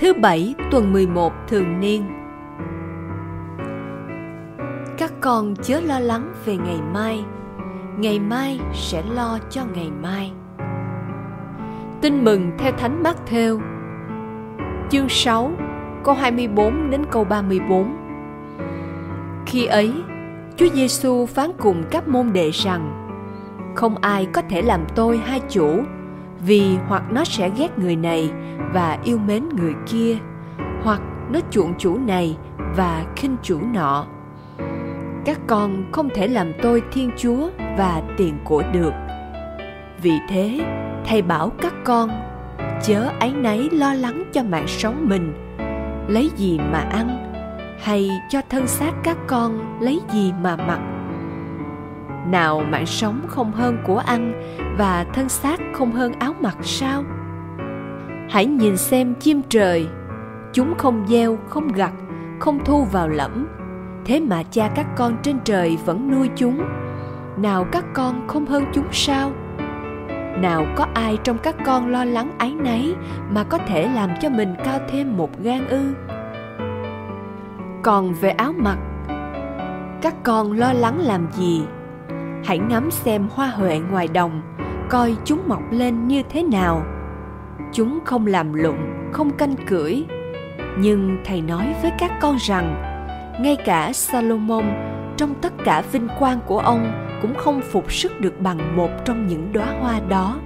Thứ bảy, tuần 11 thường niên. Các con chớ lo lắng về ngày mai. Ngày mai sẽ lo cho ngày mai. Tin mừng theo Thánh Mát Theo Chương 6 câu 24 đến câu 34 Khi ấy, Chúa Giêsu phán cùng các môn đệ rằng, Không ai có thể làm tôi hai chủ vì hoặc nó sẽ ghét người này và yêu mến người kia, hoặc nó chuộng chủ này và khinh chủ nọ. Các con không thể làm tôi thiên chúa và tiền của được. Vì thế, thầy bảo các con, chớ áy náy lo lắng cho mạng sống mình. Lấy gì mà ăn? Hay cho thân xác các con lấy gì mà mặc? Nào mạng sống không hơn của ăn và thân xác không hơn áo mặc sao? Hãy nhìn xem chim trời. Chúng không gieo, không gặt, không thu vào lẫm. Thế mà cha các con trên trời vẫn nuôi chúng. Nào các con không hơn chúng sao? Nào có ai trong các con lo lắng áy náy mà có thể làm cho mình cao thêm một gan ư? Còn về áo mặc, các con lo lắng làm gì? Hãy ngắm xem hoa huệ ngoài đồng, coi chúng mọc lên như thế nào. Chúng không làm lụng, không canh cưỡi nhưng thầy nói với các con rằng, ngay cả salomon, trong tất cả vinh quang của ông cũng không phục sức được bằng một trong những đóa hoa đó.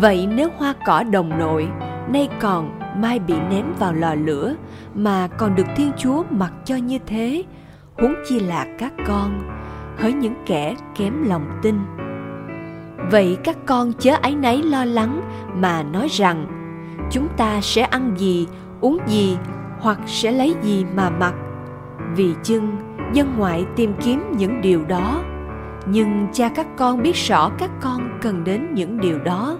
Vậy nếu hoa cỏ đồng nội, nay còn, mai bị ném vào lò lửa mà còn được thiên chúa mặc cho như thế, huống chi là các con hỡi những kẻ kém lòng tin. Vậy các con chớ áy náy lo lắng mà nói rằng, chúng ta sẽ ăn gì, uống gì hoặc sẽ lấy gì mà mặc. Vì chưng, dân ngoại tìm kiếm những điều đó. Nhưng cha các con biết rõ các con cần đến những điều đó.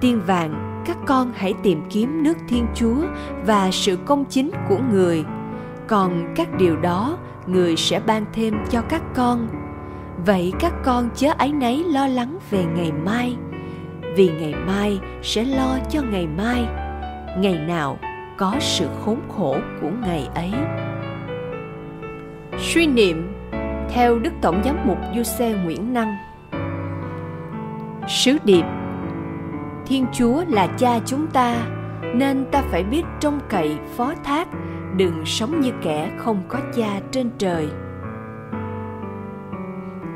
Tiên vàng, các con hãy tìm kiếm nước thiên chúa và sự công chính của người còn các điều đó, người sẽ ban thêm cho các con. Vậy các con chớ ấy nấy lo lắng về ngày mai, vì ngày mai sẽ lo cho ngày mai. Ngày nào có sự khốn khổ của ngày ấy. Suy niệm theo đức tổng giám mục du xe nguyễn năng. Sứ điệp, thiên chúa là cha chúng ta, nên ta phải biết trông cậy phó thác đừng sống như kẻ không có cha trên trời.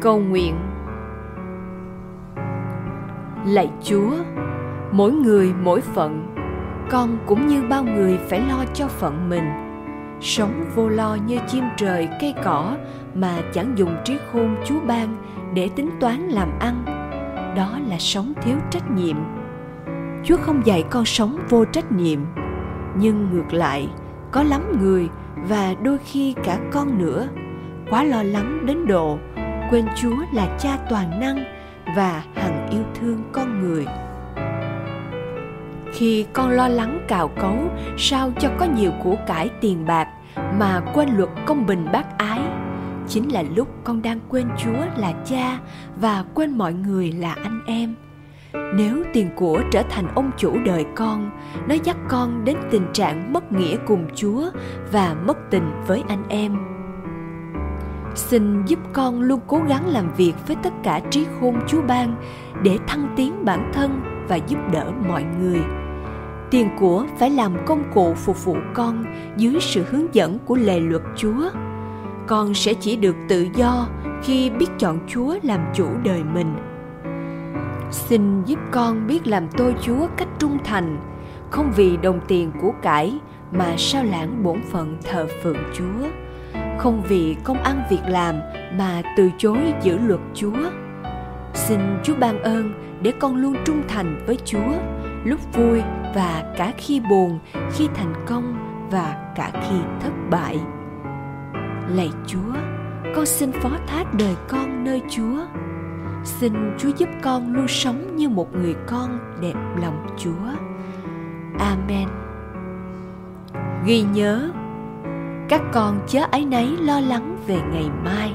Cầu nguyện. Lạy chúa, mỗi người mỗi phận, con cũng như bao người phải lo cho phận mình. Sống vô lo như chim trời cây cỏ mà chẳng dùng trí khôn chúa ban để tính toán làm ăn, đó là sống thiếu trách nhiệm. Chúa không dạy con sống vô trách nhiệm, nhưng ngược lại có lắm người và đôi khi cả con nữa. Quá lo lắng đến độ quên chúa là cha toàn năng và hằng yêu thương con người. Khi con lo lắng cào cấu, sao cho có nhiều của cải tiền bạc mà quên luật công bình bác ái? Chính là lúc con đang quên chúa là cha và quên mọi người là anh em nếu tiền của trở thành ông chủ đời con, nó dắt con đến tình trạng mất nghĩa cùng chúa và mất tình với anh em. Xin giúp con luôn cố gắng làm việc với tất cả trí khôn chúa ban để thăng tiến bản thân và giúp đỡ mọi người. Tiền của phải làm công cụ phục vụ con dưới sự hướng dẫn của lề luật chúa. Con sẽ chỉ được tự do khi biết chọn chúa làm chủ đời mình xin giúp con biết làm tôi chúa cách trung thành, không vì đồng tiền của cải, mà sao lãng bổn phận thờ phượng chúa. Không vì công ăn việc làm, mà từ chối giữ luật chúa. Xin chúa ban ơn để con luôn trung thành với chúa, lúc vui và cả khi buồn, khi thành công và cả khi thất bại. Lạy chúa, con xin phó thác đời con nơi chúa xin chúa giúp con luôn sống như một người con đẹp lòng chúa. Amen. Ghi nhớ, các con chớ ấy nấy lo lắng về ngày mai.